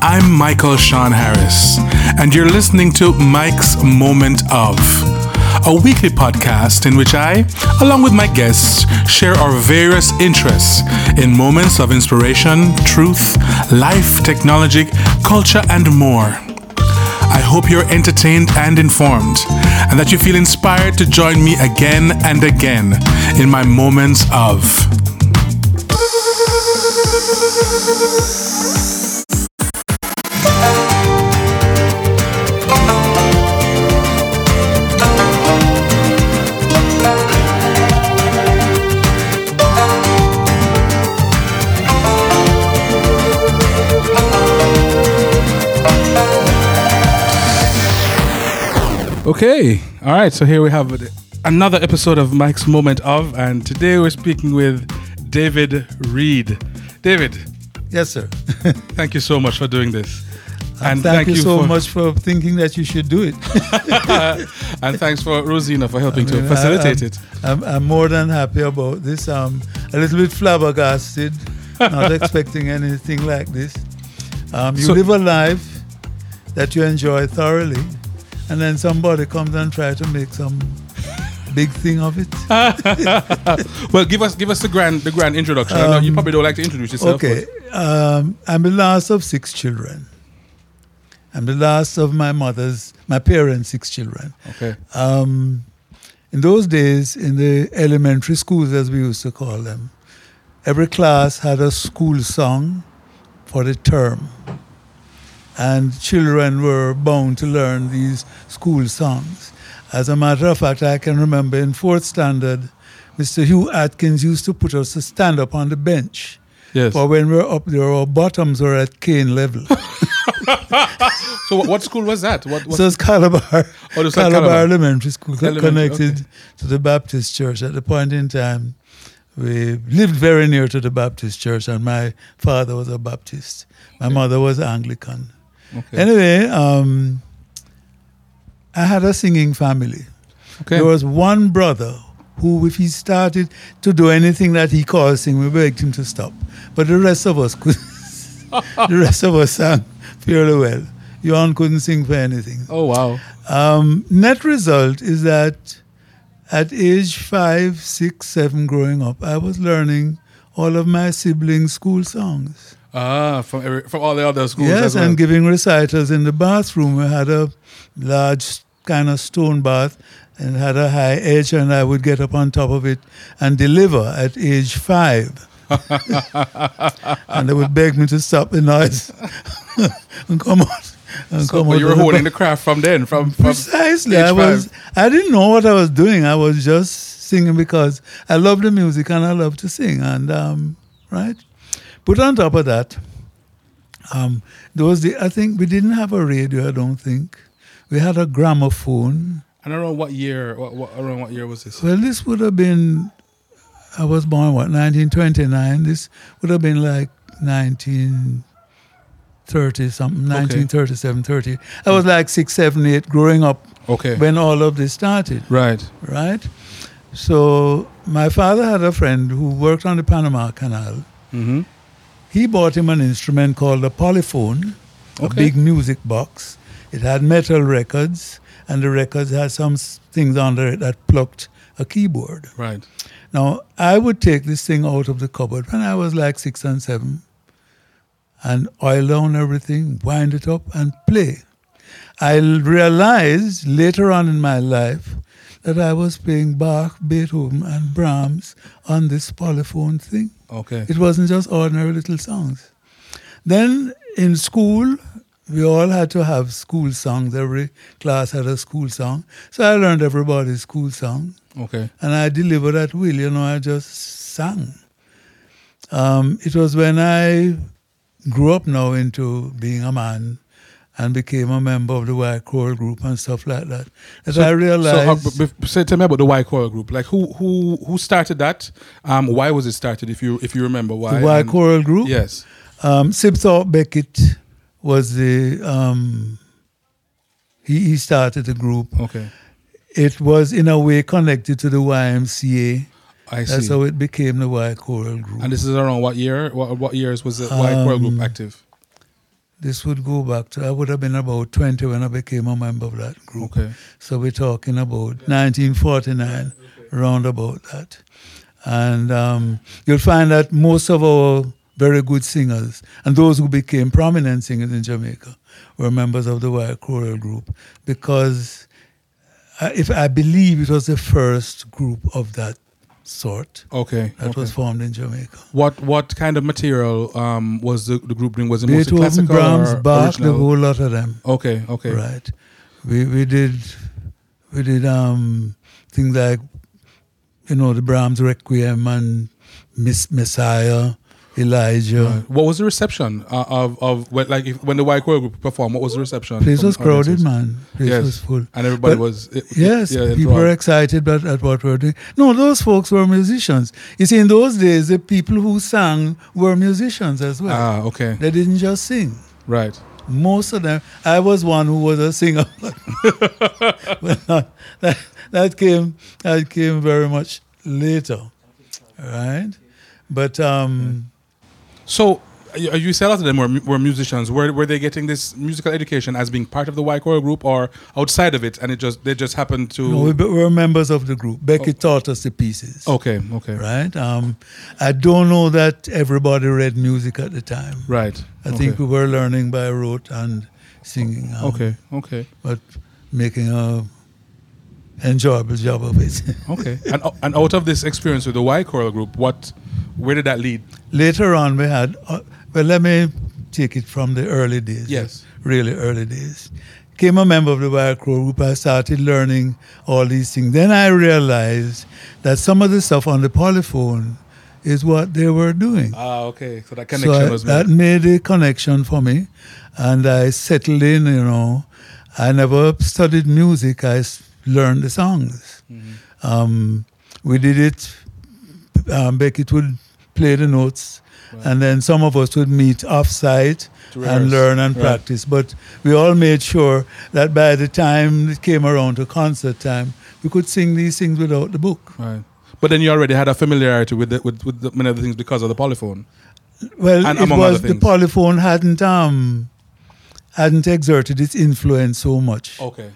I'm Michael Sean Harris, and you're listening to Mike's Moment of, a weekly podcast in which I, along with my guests, share our various interests in moments of inspiration, truth, life, technology, culture, and more. I hope you're entertained and informed, and that you feel inspired to join me again and again in my moments of. Okay, all right. So here we have another episode of Mike's Moment of, and today we're speaking with David Reid. David, Yes, sir. thank you so much for doing this, And thank, you, so much for thinking that you should do it. and thanks for Rosina for helping I mean, to facilitate I- it. I'm, I'm more than happy about this. Um, a little bit flabbergasted, not expecting anything like this. Um, you So- live a life that you enjoy thoroughly, and then somebody comes and try to make some big thing of it. Well, give us give us the grand the grand introduction. Know you Um, probably don't like to introduce yourself. Okay, um, I'm the last of six children. I'm the last of my mother's, my parents' six children. okay. Um, in those days, in the elementary schools, as we used to call them, every class had a school song for the term. And children were bound to learn these school songs. As a matter of fact, I can remember in fourth standard, Mr. Hugh Atkins used to put us to stand up on the bench. Yes. For when we were up there, our bottoms were at cane level. So what, school was that? What, what So it's Calabar, Oh, it Calabar Calabar. Elementary School, Elementary, connected okay. to the Baptist Church. At the point in time, we lived very near to the Baptist Church, and my father was a Baptist. My mother was Anglican. Okay. Anyway, um, I had a singing family. okay. There was one brother who, if he started to do anything that he called sing, we begged him to stop. But the rest of us could. the rest of us sang fairly well. Johan couldn't sing for anything. oh wow. Um, net result is that at age five, six, seven, growing up, I was learning all of my siblings' school songs. Ah, from every, from all the other schools. yes, well. and giving recitals in the bathroom. We had a large kind of stone bath and had a high edge, and I would get up on top of it and deliver at age five. and they would beg me to stop the noise and come out. And So, come out you were holding the craft from then, from, from Precisely. I was. I didn't know what I was doing. I was just singing because I love the music and I love to sing. And um, right. But on top of that, um, there was the. I think we didn't have a radio. I don't think we had a gramophone. I don't know what year. What, what around what year was this? Well, this would have been. I was born what 1929. This would have been like 1930 something, 1937, 30. I was like six, seven, eight, growing up Okay. when all of this started, right. right? So my father had a friend who worked on the Panama Canal. Mm-hmm. He bought him an instrument called a polyphone, a big music box. It had metal records, and the records had some things under it that plucked a keyboard. Right. Now, I would take this thing out of the cupboard when I was like six and seven and oil down everything, wind it up, and play. I realized later on in my life that I was playing Bach, Beethoven, and Brahms on this polyphone thing. Okay. It wasn't just ordinary little songs. Then in school, we all had to have school songs. Every class had a school song. So I learned everybody's school song Okay. and I delivered at will. You know, I just sang. Um, it was when I grew up now into being a man and became a member of the Y Choral Group and stuff like that that I realized. So, how, b- b- say, tell me about the Y Choral Group. Like, who who who started that? Um, why was it started? If you if you remember why? the Y And- Choral Group. Yes. Um, Sibthorpe Beckett was the um, he, he started the group. Okay. It was in a way connected to the YMCA. I see. That's how it became the Y Choral Group. and this is around what year? What what years was the Y Choral Group Um, active? This would go back to, I would have been about 20 when I became a member of that group. Okay. So we're talking about 1949, round about that. And um, you'll find that most of our very good singers and those who became prominent singers in Jamaica were members of the Y Choral Group because I, if I believe it was the first group of that sort Okay. that okay. was formed in Jamaica. What what kind of material um, was the, the group doing? Was it mostly Beethoven, classical Brahms, Bach, the whole lot of them. Okay, okay. Right. We we did we did um things like you know the Brahms Requiem and Miss Messiah, Elijah. Right. What was the reception uh, of of like if, when the Y Choral Group performed? What was the reception? Place was crowded, man. Place Yes. was full. and everybody But- was it- Yes, yeah, people were excited at, at what we were doing. No, those folks were musicians. You see, in those days, the people who sang were musicians as well. Ah, okay, They didn't just sing. right. Most of them. I was one who was a singer, but not, that, that came that came very much later, right? But um, So you you said a lot of them were, were musicians. Were were they getting this musical education as being part of the Y Choral Group or outside of it, and it just they just happened to? no, we were members of the group. Becky taught us the pieces, okay, okay, right? Um, I don't know that everybody read music at the time. right. I okay. think we were learning by rote and singing. um, Okay, okay, but making a enjoyable job of it. okay. and and out of this experience with the Y Choral Group, what, where did that lead? Later on, we had, uh, well, let me take it from the early days. Yes. Really early days. Came a member of the Y Choral group, I started learning all these things. Then I realized that some of the stuff on the polyphone is what they were doing. Ah, okay. So that so connection I- was that made. made a connection for me, and I settled in. You know, I never studied music. I learned the songs. Mm-hmm. Um, we did it. Um, Becky would play the notes, Right. and then some of us would meet off-site and learn and Right. practice. But we all made sure that by the time it came around to concert time, we could sing these things without the book. Right. But then you already had a familiarity with the, with, with the, many of the things because of the polyphone. Well, And it was the polyphone hadn't um hadn't exerted its influence so much. Okay.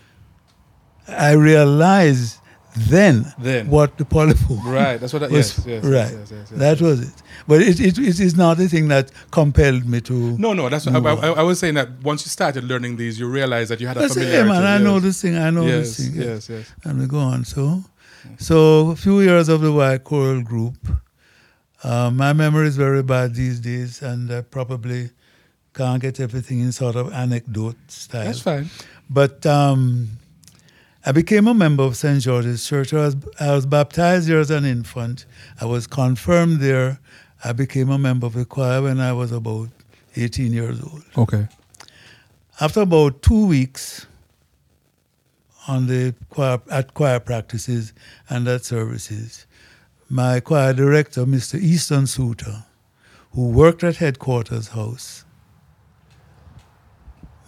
I realized then, Then. what the polyphone Right. That's what. That, was. yes, yes, right. yes, yes, yes. That was it. But it, it, it is not a thing that compelled me to. No, no. That's what I, I, I was saying that once you started learning these, you realized that you had a say, familiarity. hey man, I know this thing. I know yes, this thing. Yes, yes. and we go on. So, so a few years of the Y Choral Group. Uh, my memory is very bad these days, and I probably can't get everything in sort of anecdote style. That's fine. But um, I became a member of St. George's Church. I was, I was baptized there as an infant. I was confirmed there. I became a member of the choir when I was about 18 years old. Okay. After about two weeks on the choir, at choir practices and at services, my choir director, Mr. Easton Suter, who worked at headquarters house,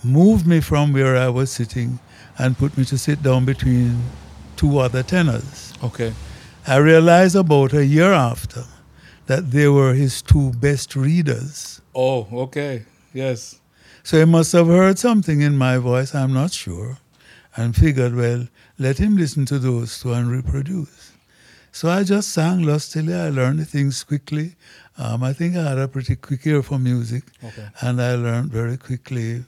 moved me from where I was sitting and put me to sit down between two other tenors. Okay. I realized about a year after that they were his two best readers. Oh, okay. Yes. So he must have heard something in my voice, I'm not sure, and figured, well, let him listen to those two and reproduce. So I just sang lustily. I learned things quickly. Um, I think I had a pretty quick ear for music, Okay. and I learned very quickly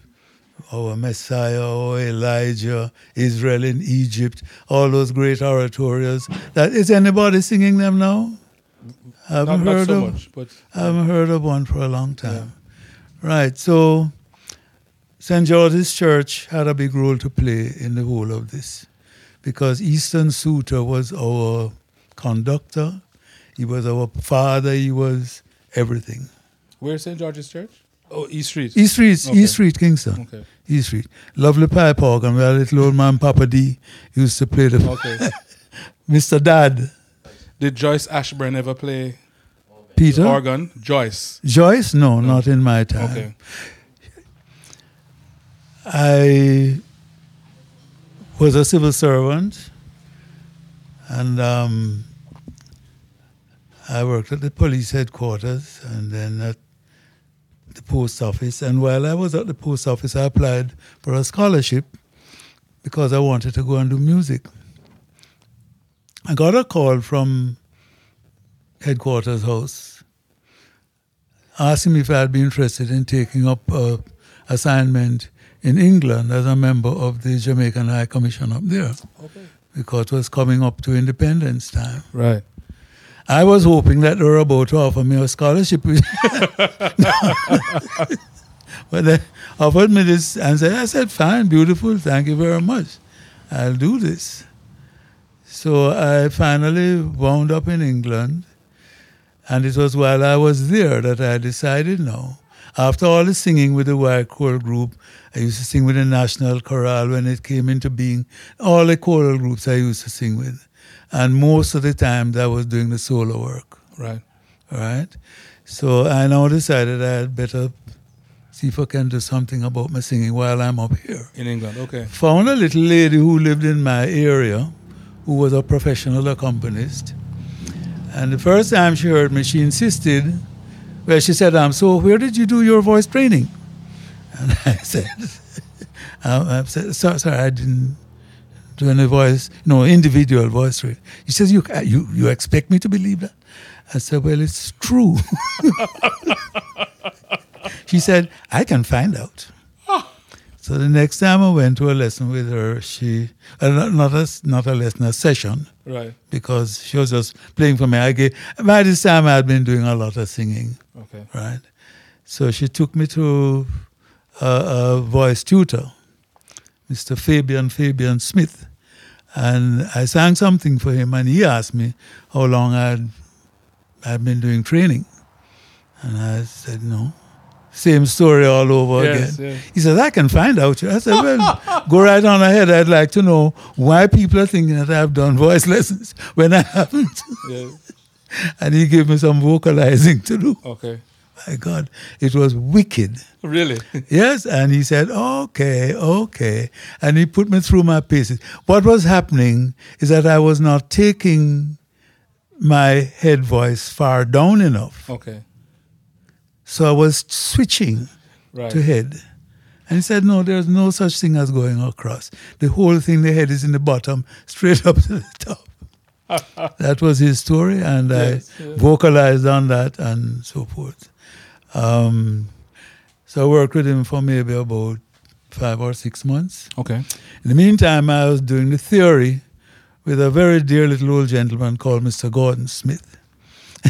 our Messiah, our Elijah, Israel in Egypt, all those great oratorios. That is anybody singing them now? I haven't not heard so of. much, but I haven't heard of one for a long time. Right. So St. George's Church had a big role to play in the whole of this because Easton Suter was our conductor, he was our father, he was everything. where's St. George's Church? Oh, East Street. East Street, Okay. East Street, Kingston. Okay. East Street. Lovely pipe organ. A little old man, Papa D, used to play the Okay. Mr. Dad. Did Joyce Ashburn ever play Peter? organ? Joyce. Joyce? No, not in my time. Okay. I was a civil servant and um, I worked at the police headquarters and then at post office. And while I was at the post office, I applied for a scholarship because I wanted to go and do music. I got a call from headquarters house asking me if I'd be interested in taking up a assignment in England as a member of the Jamaican High Commission up there Okay. because it was coming up to independence time. Right. I was hoping that they were about to offer me a scholarship. but they offered me this and said, I said, fine, beautiful, thank you very much. I'll do this. So I finally wound up in England. And it was while I was there that I decided no. After all the singing with the Y Choral Group, I used to sing with the National Chorale when it came into being. All the choral groups I used to sing with. And most of the times I was doing the solo work Right. right? So I now decided I had better see if I can do something about my singing while I'm up here. In England. Okay. Found a little lady who lived in my area who was a professional accompanist. And the first time she heard me, she insisted, well, she said, um, so where did you do your voice training? And I said, I, I said sorry, sorry, I didn't do any voice, no, individual voice training. She says, you, you, you expect me to believe that? I said, well, it's true. she said, I can find out. So the next time I went to a lesson with her, she, uh, not, not, a, not a lesson, a session, Right. because she was just playing for me. I gave, by this time, I had been doing a lot of singing, Okay. right? So she took me to a, a voice tutor, Mr. Fabian Fabian Smith, and I sang something for him, and he asked me how long I'd I'd been doing training, and I said no. Same story all over Yes, again. yes. He said, I can find out. I said, well, go right on ahead. I'd like to know why people are thinking that I've done voice lessons when I haven't. Yeah. and he gave me some vocalizing to do. Okay. My God, it was wicked. Really? Yes, and he said, okay, okay. And he put me through my paces. What was happening is that I was not taking my head voice far down enough. okay. So I was switching Right. to head. And he said, no, there's no such thing as going across. The whole thing, the head is in the bottom, straight up to the top. that was his story, and Yes, I yes. vocalized on that and so forth. Um, so I worked with him for maybe about five or six months. Okay. In the meantime, I was doing the theory with a very dear little old gentleman called Mr. Gordon Smith.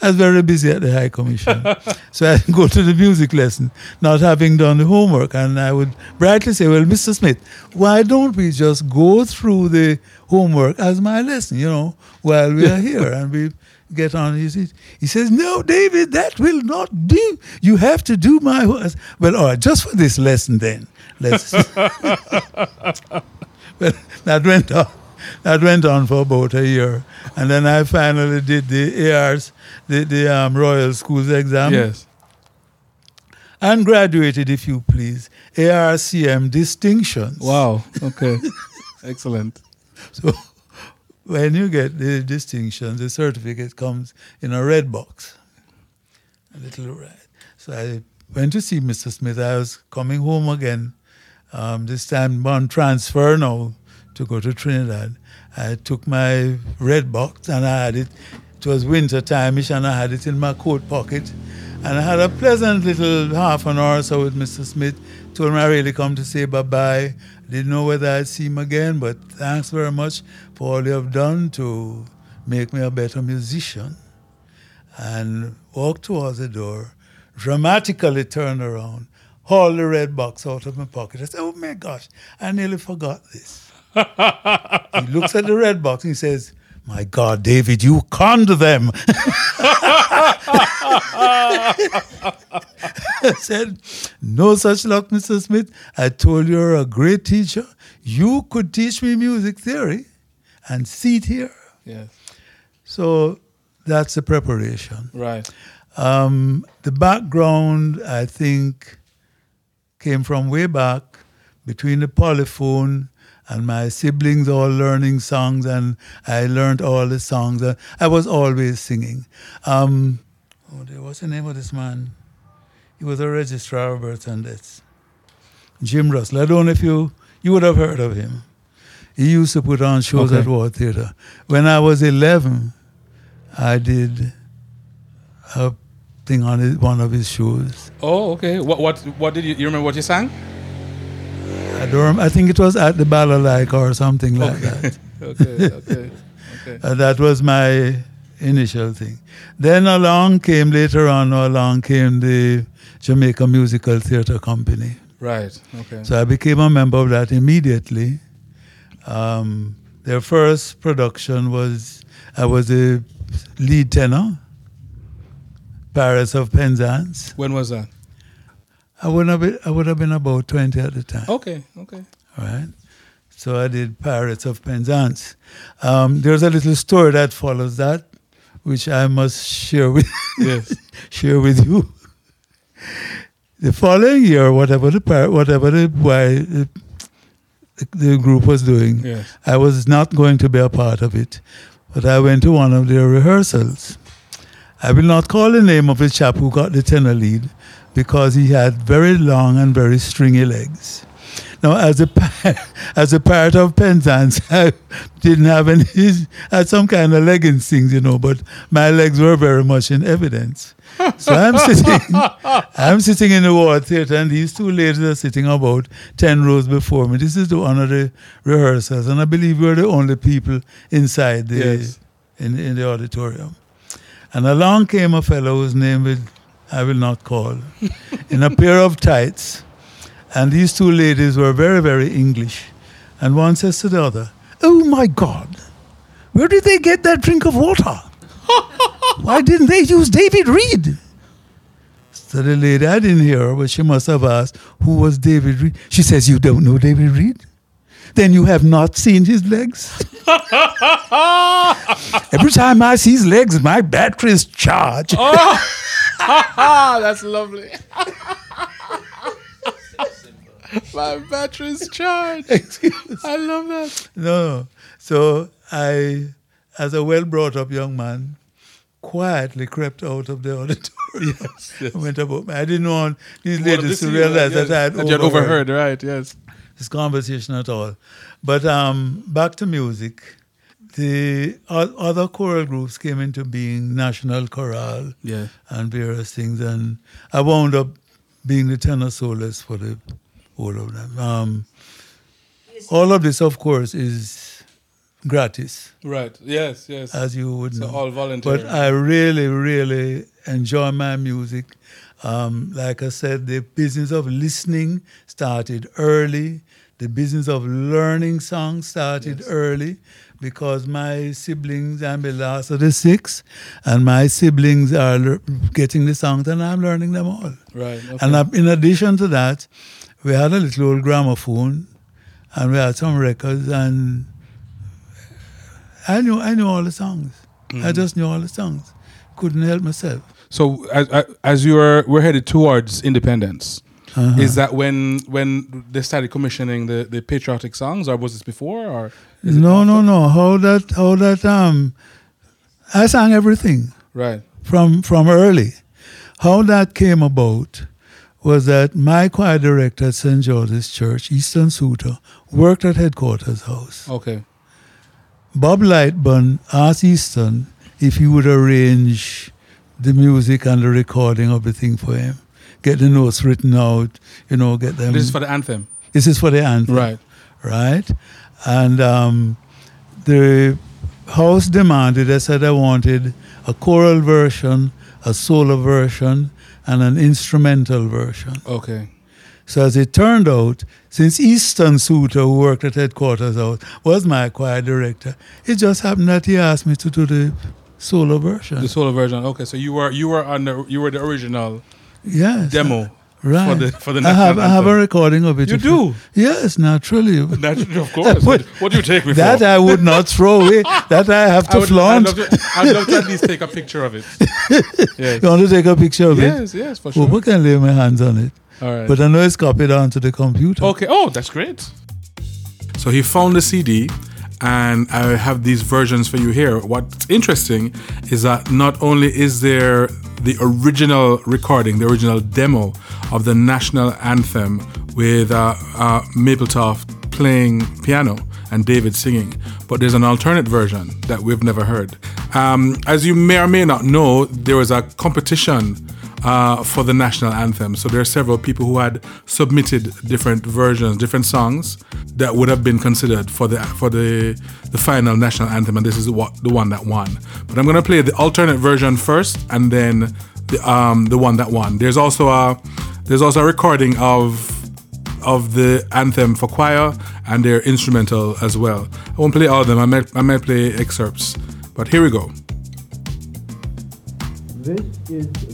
I was very busy at the High Commission. so I go to the music lesson, not having done the homework. And I would brightly say, Well, Mr. Smith, why don't we just go through the homework as my lesson, you know, while we are here and we get on. He says, he says, No, David, that will not do. You have to do my. ho-" I Well, all right, just for this lesson then. Let's. that went on. That went on for about a year, and then I finally did the ARs, the, the um, Royal Schools exam, yes. and graduated, if you please, ARCM distinctions. Wow. Okay. Excellent. So when you get the distinction, the certificate comes in a red box, a little red. So I went to see Mr. Smith. I was coming home again, um, this time on transfer now to go to Trinidad. I took my red box and I had it. It was winter time-ish and I had it in my coat pocket. And I had a pleasant little half an hour or so with Mr. Smith. Told him I really come to say bye-bye. Didn't know whether I'd see him again, but thanks very much for all you have done to make me a better musician. And walked towards the door, dramatically turned around, hauled the red box out of my pocket. I said, oh my gosh, I nearly forgot this. he looks at the red box and he says, my God, David, you conned them. I said, No such luck, Mr. Smith. I told you you're a great teacher. You could teach me music theory and sit here. Yes. So that's the preparation. Right. Um, the background, I think, came from way back between the polyphone and my siblings all learning songs, and I learned all the songs. I was always singing. Um, oh dear, what's the name of this man? He was a registrar of births and deaths. Jim Russell. I don't know if you you would have heard of him. He used to put on shows Okay. at Ward Theatre. When I was 11, I did a thing on his, one of his shows. Oh, okay. What what what did you you remember what you sang? I don't. I think it was at the Balalaika or something like that. okay, okay, okay. Uh, that was my initial thing. Then along came later on, along came the Jamaica Musical Theatre Company. Right. Okay. So I became a member of that immediately. Um, their first production was I was a lead tenor, Pirates of Penzance. when was that? I would have been, I would have been about twenty at the time. Okay. Okay. right? So I did Pirates of Penzance. Um, there's a little story that follows that, which I must share with Yes. share with you. The following year, whatever the par- whatever the why the, the group was doing, Yes. I was not going to be a part of it, but I went to one of their rehearsals. I will not call the name of the chap who got the tenor lead because he had very long and very stringy legs. Now, as a as a part of Penzance, I didn't have any. I had some kind of leg things, you know, but my legs were very much in evidence. So I'm sitting, I'm sitting in the ward theatre, and these two ladies are sitting about ten rows before me. This is the one of the rehearsals, and I believe we're the only people inside the Yes. in, in the auditorium. And along came a fellow whose name will, I will not call, in a pair of tights. And these two ladies were very, very English. And one says to the other, Oh my God, where did they get that drink of water? Why didn't they use David Reid? So the lady, I didn't hear her, but she must have asked, Who was David Reid? She says, You don't know David Reid? Then you have not seen his legs? Every time I see his legs, my battery's charged. That's lovely. My battery's charged. I love that. No. no. So I, as a well brought up young man, quietly crept out of the auditorium. Yes, yes. I went about. I didn't want these Well, ladies to realize yes, that I had that overheard, overheard, right? Yes. this conversation at all. But um, back to music. The other choral groups came into being, National Chorale Yeah. and various things, and I wound up being the tenor soloist for the whole of them. Um, all of this, of course, is gratis, Right. Yes. Yes. as you would so know. all voluntary. But I really, really enjoy my music. Um, like I said, the business of listening started early. The business of learning songs started Yes. early because my siblings, I'm the last of the six, and my siblings are lear- getting the songs and I'm learning them all. right. Okay. And uh, in addition to that, we had a little old gramophone and we had some records and I knew I knew all the songs. I Mhm. just knew all the songs. Couldn't help myself. so as as you were we're headed towards independence. Uh-huh. Is that when when they started commissioning the, the patriotic songs, or was this before, or no, no, no. How that how that um I sang everything Right. from from early. How that came about was that my choir director at St. George's Church, Easton Suter, worked at headquarters house. Okay. Bob Lightbourne asked Easton if he would arrange the music and the recording of the thing for him. Get the notes written out, you know, get them. This is for the anthem. this is for the anthem. Right. Right? And um, the house demanded, I said I wanted a choral version, a solo version, and an instrumental version. Okay. So as it turned out, since Easton Suter, who worked at headquarters house, was my choir director, it just happened that he asked me to do the solo version. The solo version. Okay. So you were you were on the you were the original yes. demo Right. for the for the I have national I have a recording of it. You do? Yes, naturally. Naturally, of course. What, what do you take me That for? I would not throw away. That I have I to would, I'd, flaunt. love to, I'd love to at least take a picture of it. Yes. You want to take a picture of it? Yes, yes, for sure. Well, we can lay my hands on it. All right. But I know it's copied onto the computer. okay. Oh, that's great. So he found the CD, and I have these versions for you here. What's interesting is that not only is there the original recording, the original demo of the national anthem with uh, uh, Mapletoft playing piano and David singing. But there's an alternate version that we've never heard. Um, as you may or may not know, there was a competition uh, for the national anthem. So there are several people who had submitted different versions, different songs that would have been considered for the for the the final national anthem, and this is what the one that won. But I'm gonna play the alternate version first, and then the um, the one that won. There's also a there's also a recording of of the anthem for choir and their instrumental as well. I won't play all of them. I might I might play excerpts, but here we go. This is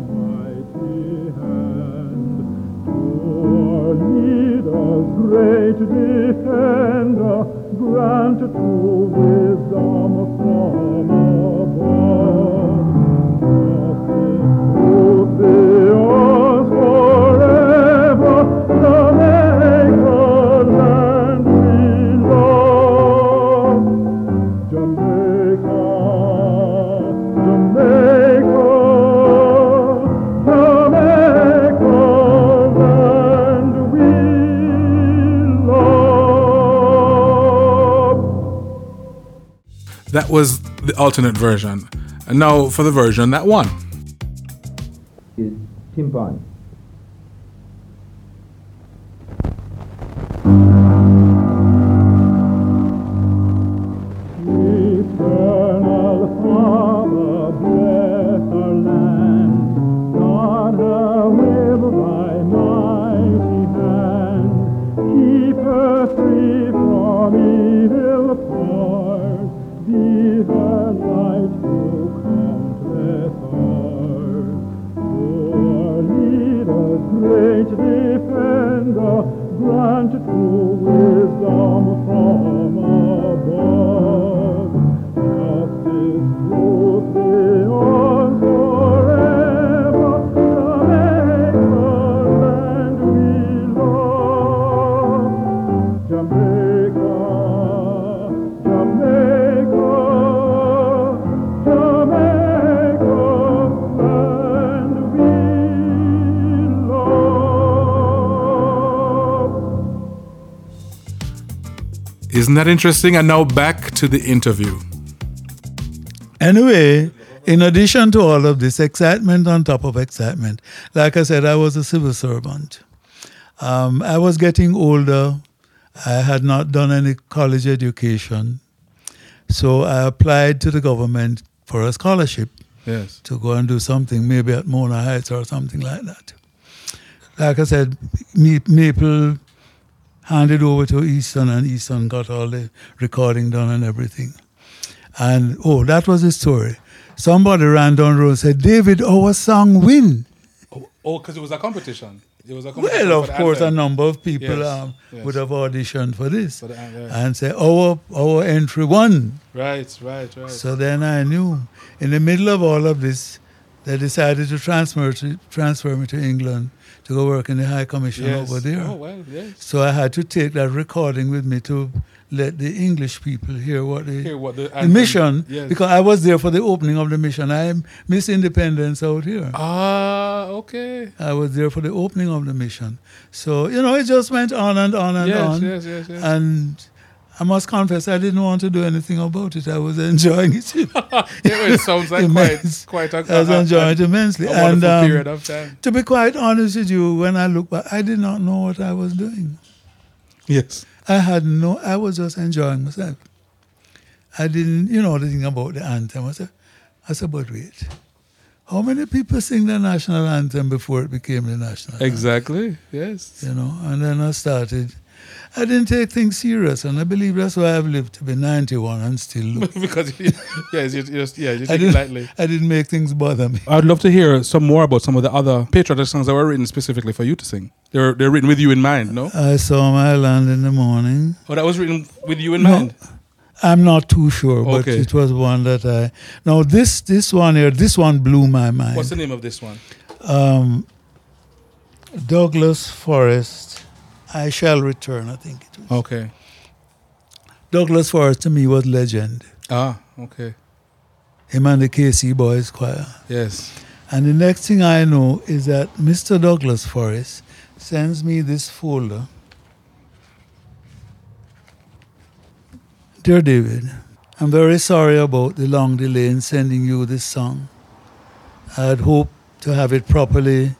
great defender, grant to wisdom from above. Justice, truth be That was the alternate version. And now for the version that won. Is. Eternal that interesting? And now back to the interview. Anyway, in addition to all of this excitement on top of excitement, like I said, I was a civil servant. Um, I was getting older. I had not done any college education. So I applied to the government for a scholarship Yes. to go and do something, maybe at Mona Heights or something like that. Like I said, Ma- Maple handed over to Easton, and Easton got all the recording done and everything. And oh, that was the story. Somebody ran down the road and said, David, our song win. Oh, because it was a competition. It was a competition. Well, of course, a number of people Yes, um, yes. would have auditioned for this For and say, our, our entry won. Right, right, right. So then I knew. In the middle of all of this, they decided to transfer to, transfer me to England to go work in the High Commission yes. over there. Oh, well, yes. So I had to take that recording with me to let the English people hear what the, Hear what the the mission, yes. because I was there for the opening of the mission. I Miss Independence out here. Ah, okay. I was there for the opening of the mission. So, you know, it just went on and on and yes, on. yes, yes, yes. And I must confess, I didn't want to do anything about it. I was enjoying it. yeah, it sounds like Immense. quite, quite a, I was a- a- enjoying it immensely. a and wonderful um, period of time. to be quite honest with you, when I look back, I did not know what I was doing. Yes. I had no, I was just enjoying myself. I didn't, you know, the thing about the anthem. I said, I said, but wait, how many people sing the national anthem before it became the national anthem? Exactly. Yes. You know, and then I started. I didn't take things serious, and I believe that's why I've lived to be 91 and still look. because you, yes, you just yeah, you I take it didn't, lightly. I didn't make things bother me. I'd love to hear some more about some of the other patriotic songs that were written specifically for you to sing. They're they're written with you in mind, no? I saw my land in the morning. Oh, that was written with you in No. mind. I'm not too sure, but Okay. it was one that I. Now this this one here, this one blew my mind. What's the name of this one? um, Douglas Forrest, I shall return. I think it was. Okay. Douglas Forrest to me was legend. Ah, okay. Him and the KC Boys Choir. Yes. And the next thing I know is that Mr. Douglas Forrest sends me this folder. Dear David, I'm very sorry about the long delay in sending you this song. I had hoped to have it properly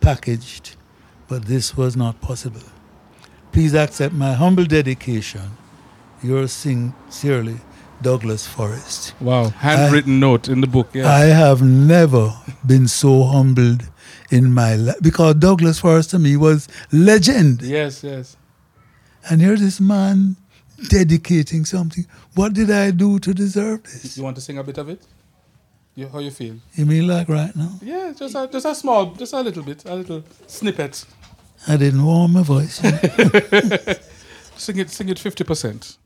packaged, but this was not possible. Please accept my humble dedication. Yours sincerely, Douglas Forrest. Wow. Handwritten note in the book. Yes. I have never been so humbled in my life because Douglas Forrest to me was legend. yes, yes. And here's this man dedicating something. What did I do to deserve this? You want to sing a bit of it? You, how you feel? You mean like right now? Yeah, just a, just a small, just a little bit, a little snippet. I didn't warm my voice. Sing it, sing it fifty percent.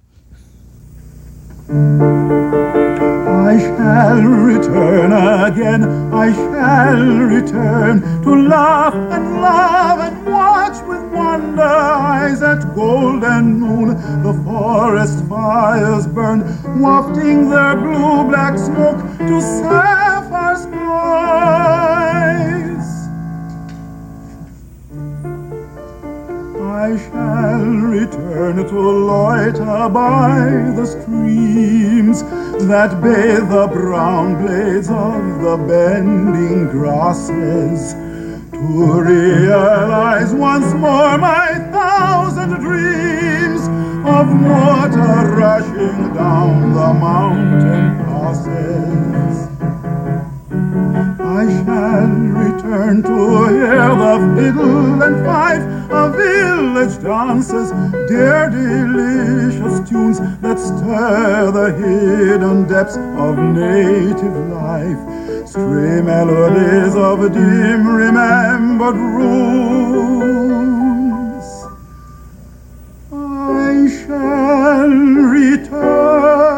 I shall return again, I shall return to laugh and love and watch with wonder eyes at golden noon. The forest fires burn, wafting their blue black smoke to sapphire skies. I shall return to loiter by the streams that bathe the brown blades of the bending grasses. To realize once more my thousand dreams of water rushing down the mountain passes. I shall return to hear the fiddle and fife of village dances, dear delicious tunes that stir the hidden depths of native life, stray melodies of dim remembered runes. I shall return.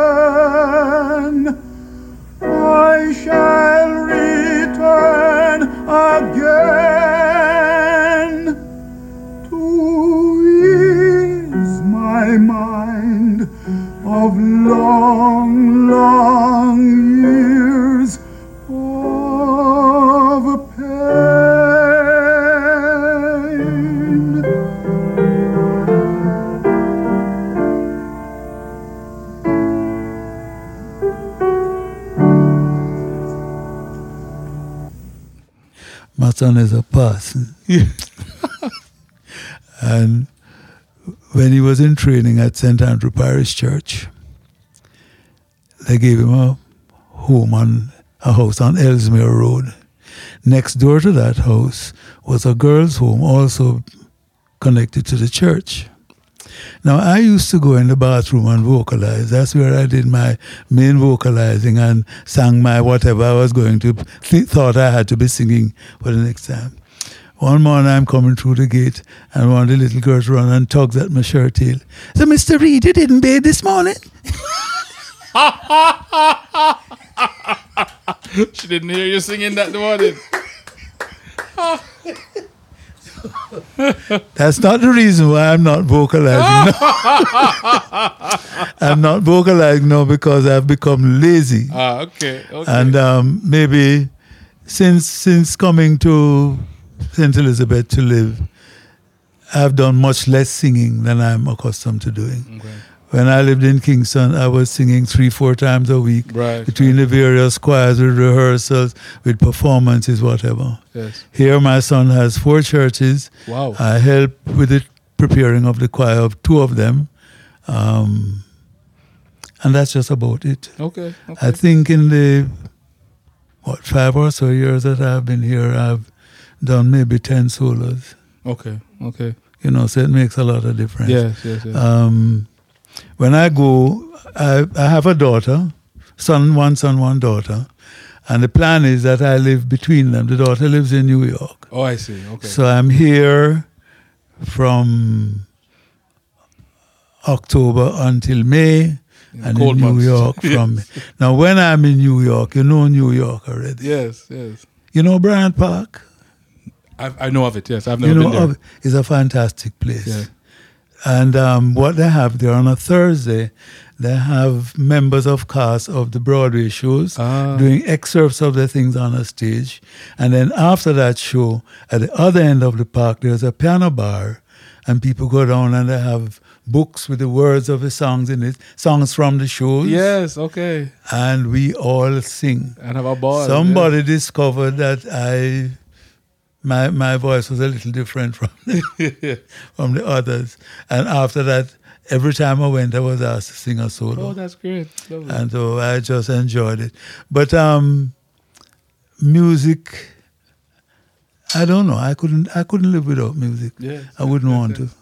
Son is a person. and when he was in training at St. Andrew Parish Church, they gave him a home on a house on Ellesmere Road. Next door to that house was a girl's home, also connected to the church. Now, I used to go in the bathroom and vocalize. That's where I did my main vocalizing and sang my whatever I was going to, th- thought I had to be singing for the next time. One morning I'm coming through the gate and one of the little girls run and tugs at my shirt tail. So, Mr. Reid, you didn't bathe this morning? She didn't hear you singing that morning. That's not the reason why I'm not vocalizing. I'm not vocalizing now because I've become lazy. Ah, okay, okay. and um, maybe since since coming to St. Elizabeth to live, I've done much less singing than I'm accustomed to doing. okay. When I lived in Kingston, I was singing three, four times a week Right. between the various choirs, with rehearsals, with performances, whatever. Yes. Here, my son has four churches. Wow. I help with the preparing of the choir of two of them. Um, and that's just about it. okay. Okay. I think in the what five or so years that I've been here, I've done maybe ten solos. okay. Okay. You know, so it makes a lot of difference. Yes, yes, yes. Um, when I go, I, I have a daughter, son, one son, one daughter, and the plan is that I live between them. The daughter lives in New York, oh, I see. Okay. so I'm here from October until May, and cold in New months. York from. Now, when I'm in New York, you know New York already. yes, yes. You know Bryant Park. I, I know of it. Yes, I've never you know, been there. of- it's a fantastic place. Yeah. And um, what they have there on a Thursday, they have members of cast of the Broadway shows Ah. doing excerpts of the things on a stage. And then after that show, at the other end of the park, there's a piano bar, and people go down and they have books with the words of the songs in it, songs from the shows. Yes, okay. And we all sing. And have a ball. Somebody discovered that I my my voice was a little different from the, from the others. And after that, every time I went, I was asked to sing a solo, Oh, that's great. Lovely. and so I just enjoyed it. But um, music, I don't know. I couldn't I couldn't live without music. Yes, I wouldn't yes, want yes. to.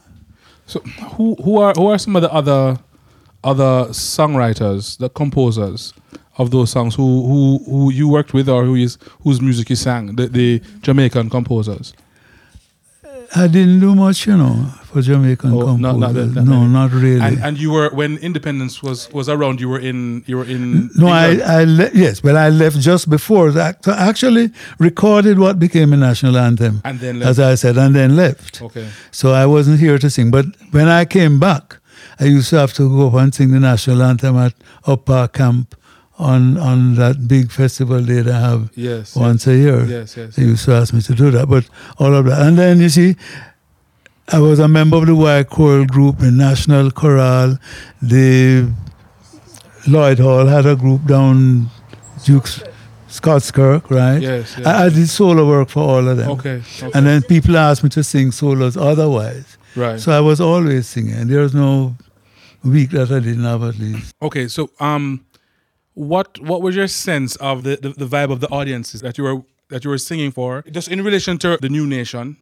So who who are who are some of the other other songwriters, the composers of those songs who who, who you worked with or who is whose music you sang, the, the Jamaican composers? Uh, I didn't do much, you know, for Jamaican Oh, not- not that- composers. that no, many. not really. And and you were when independence was was around, you were in you were in No, I, England. I le- yes, but I left just before that. So I actually recorded what became a national anthem, and then left. as. I said, and then left. okay. So I wasn't here to sing. But when I came back, I used to have to go up and sing the national anthem at Up Park Camp on on that big festival day they have Yes. once a year. Yes, yes. They used to ask me to do that, but all of that. And then you see, I was a member of the Y Choral Group in National Chorale. The Lloyd Hall had a group down Duke's Scots Kirk, right? Yes, yes. I, I did solo work for all of them. okay. okay. And then people asked me to sing solos otherwise. right. So I was always singing. There was no week that I didn't have at least. Okay, so um, what what was your sense of the, the, the vibe of the audiences that you were that you were singing for? Just in relation to the new nation,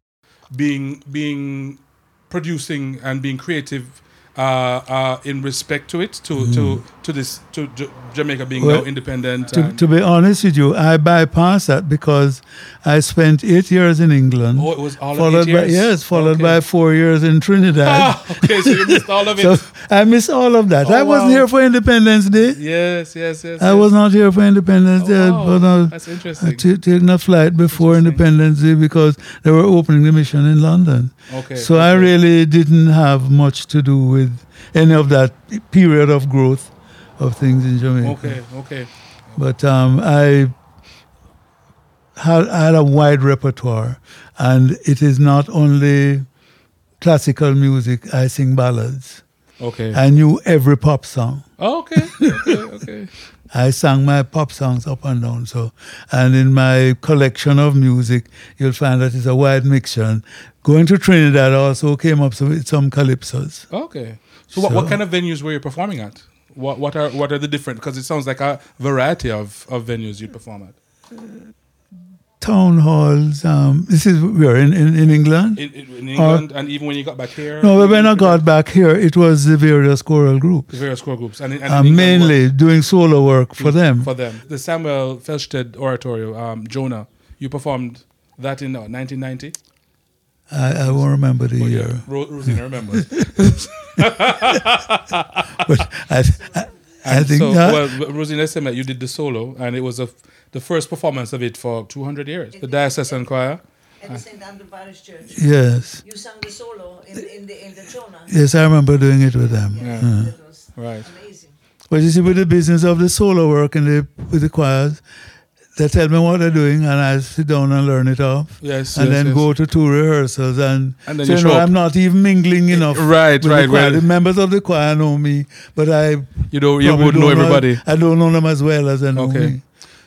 being being producing and being creative uh, uh, in respect to it, to to to this to J- Jamaica being Well, now independent. To, to be honest with you, I bypassed that because I spent eight years in England. oh, it was all followed by years? yes, followed Okay. by four years in Trinidad. Ah, okay, so you missed all of it. So I missed all of that. Oh, I wasn't wow. here for Independence Day. yes, yes, yes. I yes. was not here for Independence Oh, Day. wow. But uh, That's I interesting. t- taken a flight before Independence Day because they were opening the mission in London. okay. So I really didn't have much to do with any of that period of growth of things in Jamaica. Okay, okay. But um, I had, I had a wide repertoire, and it is not only classical music. I sing ballads. Okay. I knew every pop song. Oh, okay. Okay. Okay. I sang my pop songs up and down. So, and in my collection of music, you'll find that it's a wide mixture. And going to Trinidad also came up with some calypsos. Okay. So, what, what kind of venues were you performing at? What what are what are the different? Because it sounds like a variety of, of venues you perform at. Town halls. Um, this is where in, in, in England. In, in, England, and even when you got back here. no, but when I got back here, it was the various choral groups. the various choral groups, and, and Uh, mainly doing solo work for what- them. For them, the Samuel Felsted Oratorio, um, Jonah. You performed that in uh, 1990. I, I won't remember the Oh, year. yeah. Ro- Rosina remembers. But I, I, I think so, that, well, Rosina that you did the solo, and it was a, the first performance of it for 200 years. The diocesan choir. At the St. Andrew Parish Church. yes. You sang the solo in, in the in the Jonah. Yes, I remember doing it with them. Yeah. That was Right. amazing. But you see, with the business of the solo work and the, with the choirs, they tell me what they're doing, and I sit down and learn it off. Yes. and yes, then yes. go to two rehearsals and, And then so, you you know. I'm not even mingling eh, enough. Right, with right, The, choir. right. the members of the choir know me, but I You know, you probably would know don't everybody. I don't know them as well as they know Okay. me.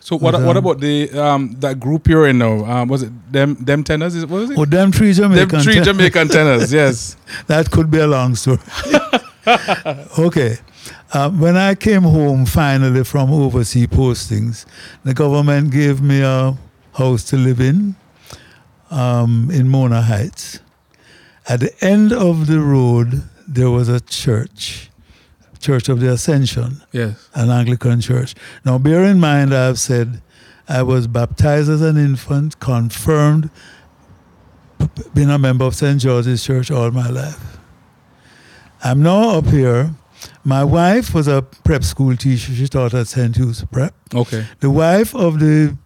So what? What um, about the um that group you're in now? Um, was it them them tenors? What was it? Oh, them three Jamaican. them three Jamaican tenors. Yes. that could be a long story. okay. Um, when I came home finally from overseas postings, the government gave me a house to live in um, in Mona Heights. At the end of the road, there was a church, Church of the Ascension, Yes. an Anglican church. Now, bear in mind, I've said I was baptized as an infant, confirmed, been a member of St. George's Church all my life. I'm now up here. My wife was a prep school teacher. She taught at St. Hugh's Prep. Okay. The wife of the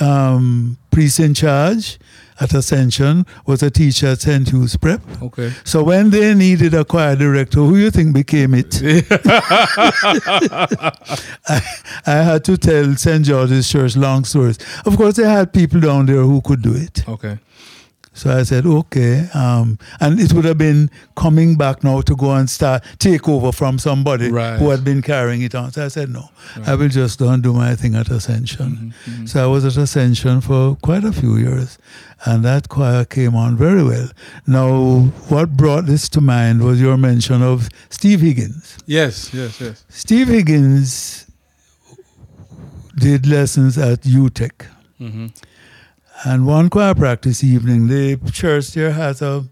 um, priest in charge at Ascension was a teacher at St. Hugh's Prep. Okay. So when they needed a choir director, who you think became it? I, I had to tell St. George's Church long stories. Of course, they had people down there who could do it. Okay. So I said, okay. Um, and it would have been coming back now to go and start, take over from somebody Right. who had been carrying it on. So I said, no, I will just go and do my thing at Ascension. Mm-hmm. So I was at Ascension for quite a few years. And that choir came on very well. Now, what brought this to mind was your mention of Steve Higgins. Yes. Yes. Yes. Steve Higgins did lessons at UTech. Mm-hmm. And one choir practice evening, the church there has a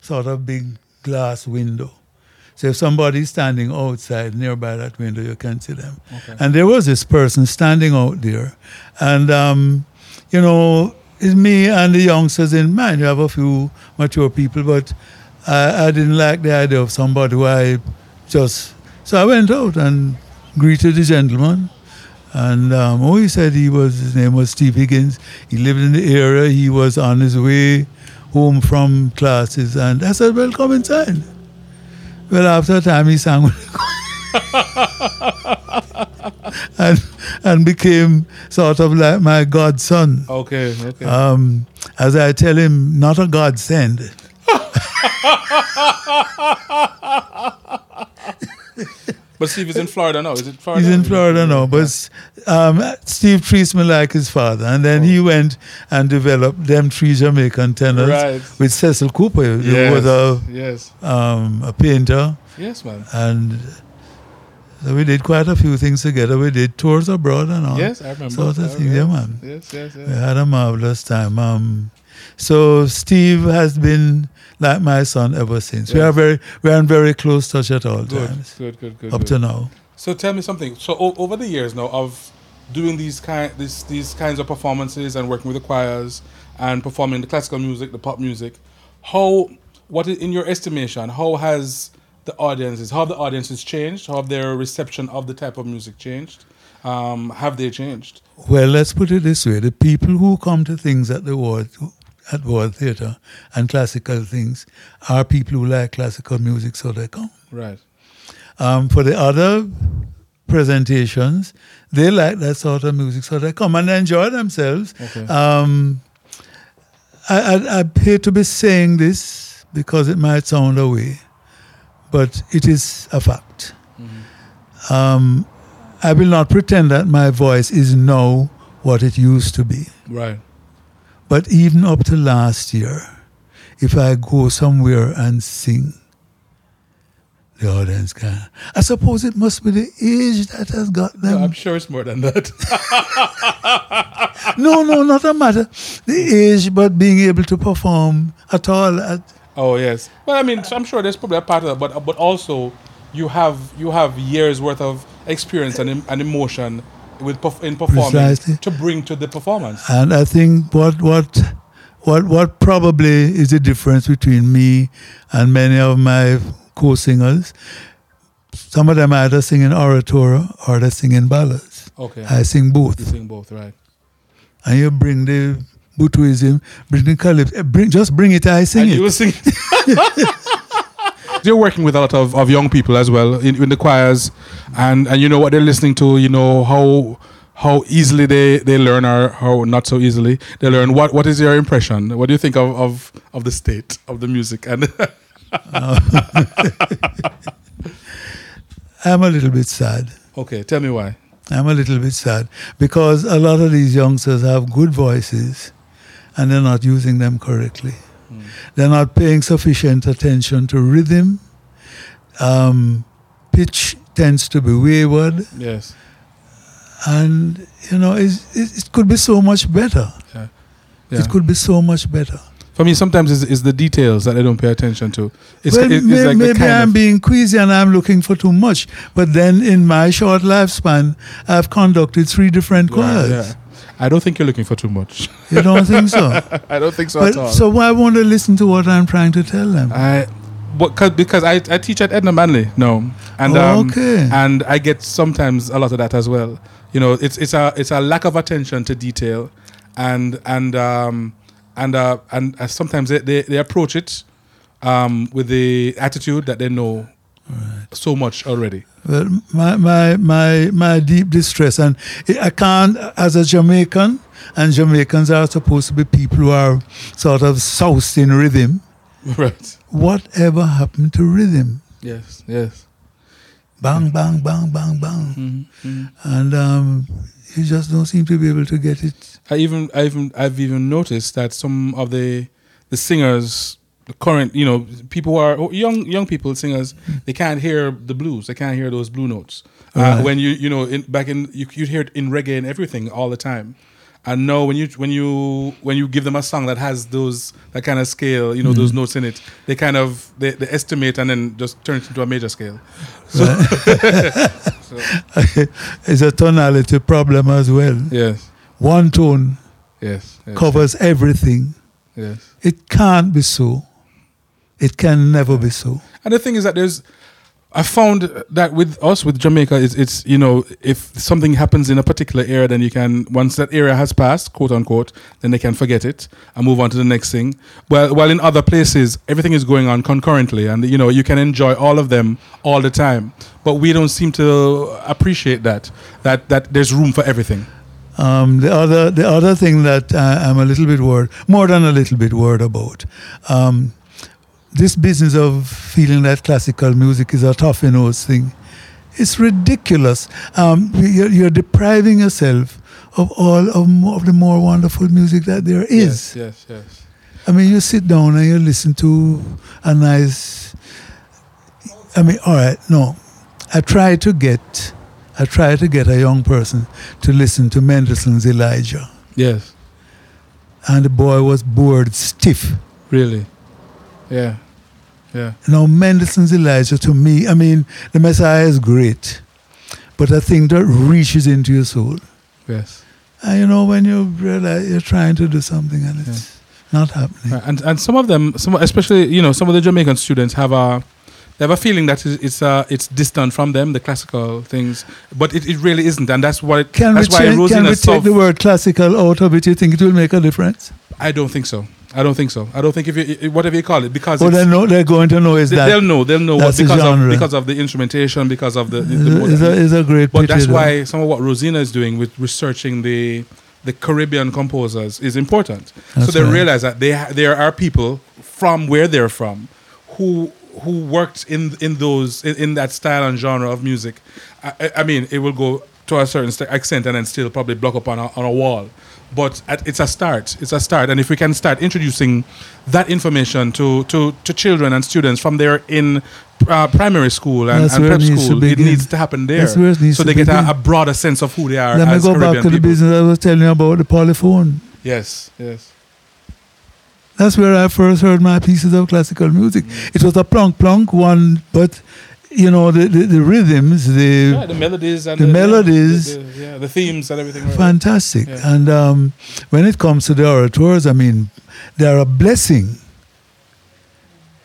sort of big glass window. So if somebody's standing outside nearby that window, you can see them. Okay. And there was this person standing out there. And, um, you know, it's me and the youngsters in mind. You have a few mature people, but I, I didn't like the idea of somebody who I just. So I went out and greeted the gentleman. And um, oh, he said he was his name was Steve Higgins. He lived in the area. He was on his way home from classes, and I said, "Well, come inside." Well, after a time, he sang and and became sort of like my godson. Okay. Okay. Um, as I tell him, not a godsend. but Steve is in Florida now. Is it Florida? He's in Florida now, but um, Steve treats me like his father. And then he went and developed them three Jamaican tenors Right. with Cecil Cooper, who Yes. was a, Yes. um, a painter. Yes, man. And so we did quite a few things together. We did tours abroad and all. Yes, I remember. Sort of thing, yeah, man. Yes. Yes. We had a marvelous time. Um, so Steve has been like my son ever since. We are very, we are in very close touch at all Good. times, Good. Good. Good. up good. to now. So tell me something. So o- over the years now of doing these kind these these kinds of performances and working with the choirs and performing the classical music, the pop music, how what in your estimation, how has the audiences, how have the audiences changed? How have their reception of the type of music changed? Um, have they changed? Well, let's put it this way: the people who come to things at the Ward at Ward Theatre and classical things are people who like classical music, so they come. Right. Um, for the other presentations, they like that sort of music, so they come and enjoy themselves. Okay. Um, I, I, I hate to be saying this because it might sound away, but it is a fact. Um, I will not pretend that my voice is now what it used to be. Right. But even up to last year, if I go somewhere and sing, the audience can. I suppose it must be the age that has got No, them. I'm sure it's more than that. No, no, not a matter. The age, but being able to perform at all. At, Oh yes. Well, I mean, I'm sure there's probably a part of that, but but also you have you have years worth of experience and, and emotion with in performing Precisely. to bring to the performance. and I think what what what what probably is the difference between me and many of my co-singers. Some of them either sing in oratorio or they sing in ballads. Okay. I sing both. you sing both, right? and you bring the Butuism, bring the calypso, eh, bring just bring it. I sing and it. you sing. You're working with a lot of, of young people as well in, in the choirs, and, and you know what they're listening to. You know how how easily they, they learn or how not so easily they learn. What what is your impression? What do you think of, of, of the state of the music? And I'm a little bit sad. okay, tell me why. I'm a little bit sad because a lot of these youngsters have good voices, and they're not using them correctly. They're not paying sufficient attention to rhythm. Um, pitch tends to be wayward, Yes. and you know it, it could be so much better. Yeah. It could be so much better. For me, sometimes it's, it's the details that I don't pay attention to. It's, well, it's may- like maybe I'm being queasy and I'm looking for too much. But then in my short lifespan, I've conducted three different choirs. Yeah, yeah. I don't think you're looking for too much. You don't think so? I don't think so at all. so why won't they listen to what I'm trying to tell them? I, what, cause, because I, I teach at Edna Manley, no, and Oh, um, okay. and I get sometimes a lot of that as well. You know, it's it's a it's a lack of attention to detail, and and um, and uh, and uh, sometimes they, they, they approach it um, with the attitude that they know so much already. Well, my, my, my, my deep distress, and I can't, as a Jamaican, and Jamaicans are supposed to be people who are sort of soused in rhythm. right. Whatever happened to rhythm? Yes. Yes. Bang, bang, bang, bang, bang. And um, you just don't seem to be able to get it. I even I even I've even noticed that some of the the singers, current you know people who are young young people singers, they can't hear the blues. They can't hear those blue notes. Uh, Right. when you you know in, back in you you hear it in reggae and everything all the time. And now when you when you when you give them a song that has those that kind of scale, you know those notes in it, they kind of they, they estimate and then just turn it into a major scale. So it's a tonality problem as well. Yes, One tone yes, yes, covers everything. yes. It can't be so. It can never be so. And the thing is that there's, I found that with us with Jamaica, it's, it's you know if something happens in a particular area, then you can once that area has passed, quote unquote, then they can forget it and move on to the next thing. Well, while in other places, everything is going on concurrently, and you know you can enjoy all of them all the time. But we don't seem to appreciate that that that there's room for everything. Um, the other the other thing that I, I'm a little bit worried, more than a little bit worried about, um, this business of feeling that classical music is a tough nose thing. It's ridiculous. Um, you're, you're depriving yourself of all of, more, of the more wonderful music that there is. Yes, yes, yes. I mean, you sit down and you listen to a nice. I mean, all right, no. I try to get, I try to get a young person to listen to Mendelssohn's Elijah, Yes, and the boy was bored stiff. really. Yeah, yeah. Now, Mendelssohn's Elijah, to me, I mean, the Messiah is great, but a thing that reaches into your soul. Yes. And you know, when you realize you're trying to do something and it's not happening. Right, and and some of them, some especially you know some of the Jamaican students have a they have a feeling that it's it's, uh, it's distant from them the classical things, but it, it really isn't, and that's what Can we, that's why change, can we take the word classical out of it? You think it will make a difference? I don't think so. I don't think so. I don't think if you whatever you call it because Or they know they're going to know is they, that will know they'll know what, that's because of because of the instrumentation because of the, the, is, the a, is, a, a great But that's though. why some of what Rosina is doing with researching the the Caribbean composers is important. so they right. realize that they there are people from where they're from who who worked in in those in, in that style and genre of music. I- I mean, it will go to a certain st- extent and then still probably block up on a, on a wall. But at, it's a start. It's a start, and if we can start introducing that information to to, to children and students from there in uh, primary school and, and it prep needs school, it needs to happen there, That's where it needs so they get a, a broader sense of who they are. Let me go Caribbean back to the business I was telling you about the polyphon. Yes, yes. That's where I first heard my pieces of classical music. Mm. It was a plunk plunk one, but you know the, the, the rhythms, the Yeah, the melodies and The melodies. the, the- yeah, the themes and everything. right? fantastic. Yeah. And um, when it comes to the orators, I mean, they're a blessing.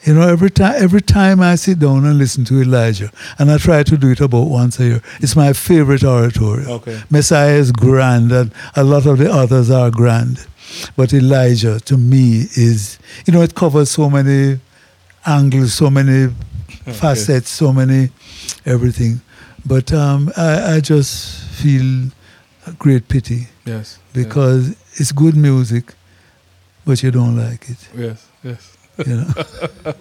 You know, every time every time I sit down and listen to Elijah, and I try to do it about once a year, it's my favorite oratorio. Okay. Messiah is grand, and a lot of the others are grand. But Elijah, to me, is, you know, it covers so many angles, so many facets, so many everything. But um, I, I just feel a great pity Yes. because it's good music, but you don't like it. Yes. Yes. You know,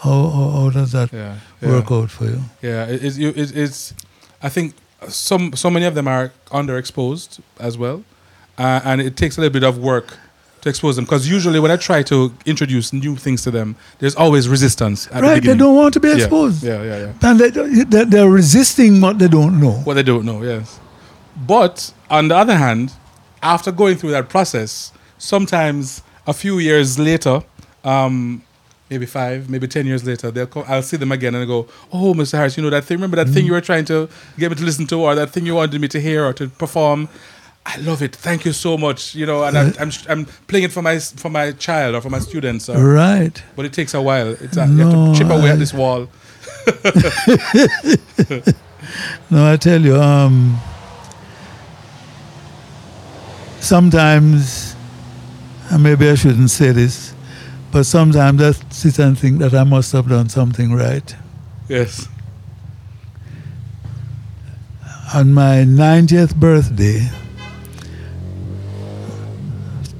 how, how, how does that Yeah. work yeah. out for you? Yeah. It, it's, you- it, it's. I think some so many of them are underexposed as well, uh, and it takes a little bit of work to expose them because usually when I try to introduce new things to them, there's always resistance at the Right? They don't want to be exposed, Yeah. Yeah. Yeah. and they, they, they're resisting what they don't know. what they don't know, yes. But on the other hand, after going through that process, sometimes a few years later, um, maybe five, maybe ten years later, they'll come, I'll see them again and I go, "Oh, Mr. Harris, you know that thing? Remember that thing you were trying to get me to listen to, or that thing you wanted me to hear or to perform?" I love it. Thank you so much. You know, and I'm, I'm, I'm playing it for my for my child or for my students. Or, Right. but it takes a while. It's a, you have to chip away I- at this wall. No, I tell you, um, sometimes, and maybe I shouldn't say this, but sometimes I sit and think that I must have done something right. Yes. On my 90th birthday,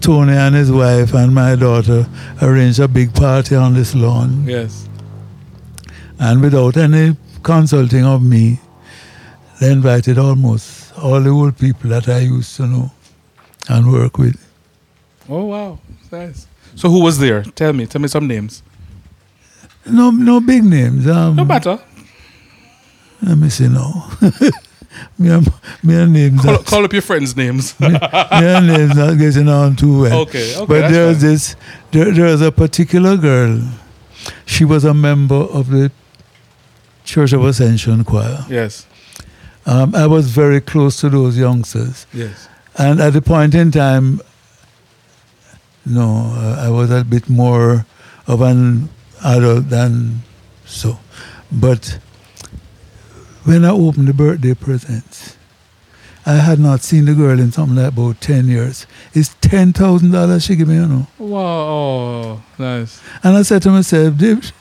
Tony and his wife and my daughter arranged a big party on this lawn. Yes. And without any consulting of me, they invited almost all the old people that I used to know and work with. Oh wow, nice. So who was there? Tell me. Tell me some names. No, no big names. Um, No matter. Let me see now. me, and, me and names, Call, call up your friends' names. me and names not getting on too well. okay. Okay. but that's there's this, there, was a particular girl. She was a member of the Church of Ascension Choir. Yes. Um, I was very close to those youngsters. Yes. And at the point in time, no, uh, I was a bit more of an adult than so. But when I opened the birthday presents, I had not seen the girl in something like about 10 years. It's $10,000 she gave me, you know. Wow. Nice. And I said to myself, David,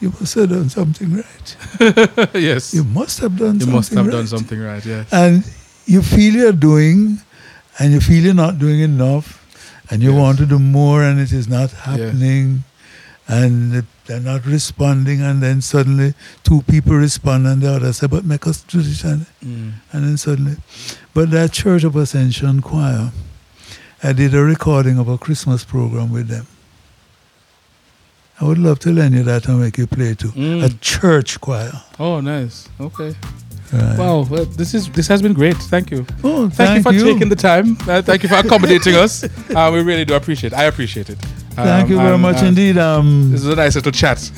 you must have done something right. yes. You must have done You something must have right. done something right. Yes. and you feel you're doing and you feel you're not doing enough and you Yes. want to do more and it is not happening and they're not responding and then suddenly two people respond and the other say but make us do this and, Mm. and then suddenly but that church of ascension choir i did a recording of a christmas program with them i would love to lend you that and make you play too Mm. a church choir Oh, nice. Okay. right. Wow. Well, this is this has been great. Thank you. oh, Thank, you for taking the time. Uh, thank you for accommodating us. Uh, we really do appreciate. it. I appreciate it. Thank Um, you very and, much uh, indeed. Um, This is a nice little chat.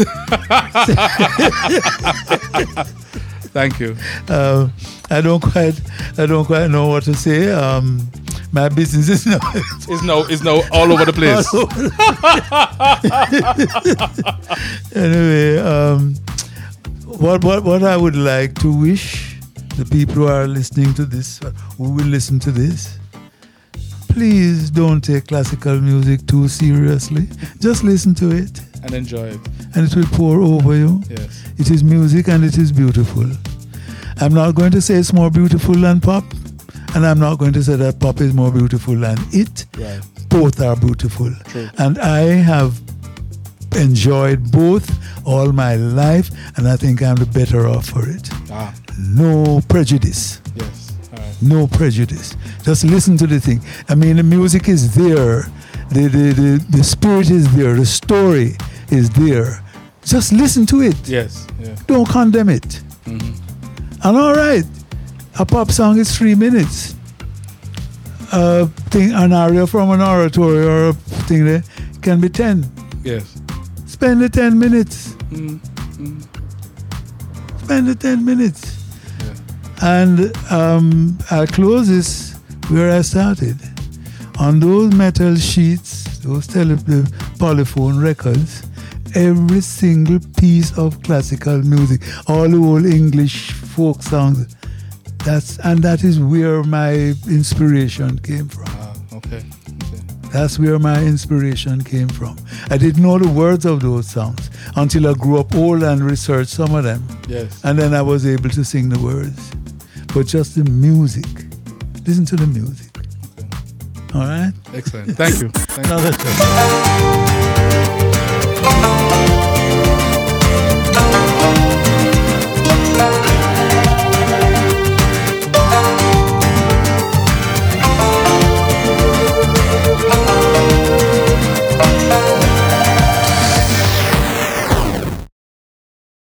Thank you. uh, I don't quite, I don't quite know what to say. Um, my business is now. It's now it's now all over the place. anyway, um, what what what I would like to wish the people who are listening to this, who will listen to this, please don't take classical music too seriously. Just listen to it, and enjoy it. and it will pour over you. Yes. It is music and it is beautiful. I'm not going to say it's more beautiful than pop, and I'm not going to say that pop is more beautiful than it. Right. Both are beautiful. True. And I have enjoyed both all my life, and I think I'm the better off for it. Ah. No prejudice. Yes. No prejudice. Just listen to the thing. I mean, the music is there, the, the, the, the spirit is there, the story is there. Just listen to it. Yes. Yeah. Don't condemn it. Mhm. And all right, a pop song is three minutes. A thing, an aria from an oratory or a thing there can be ten. Yes. Spend the ten minutes. Mm. Mm. Spend the ten minutes. And um, I'll close this where I started. On those metal sheets, those tele- polyphon records, every single piece of classical music, all the old English folk songs, that's and that is where my inspiration came from. Ah. Okay. Okay. That's where my inspiration came from. I didn't know the words of those songs until I grew up old and researched some of them. Yes. And then I was able to sing the words. But just the music. Listen to the music. All right? Excellent. Thank you. Thank you. Not at all.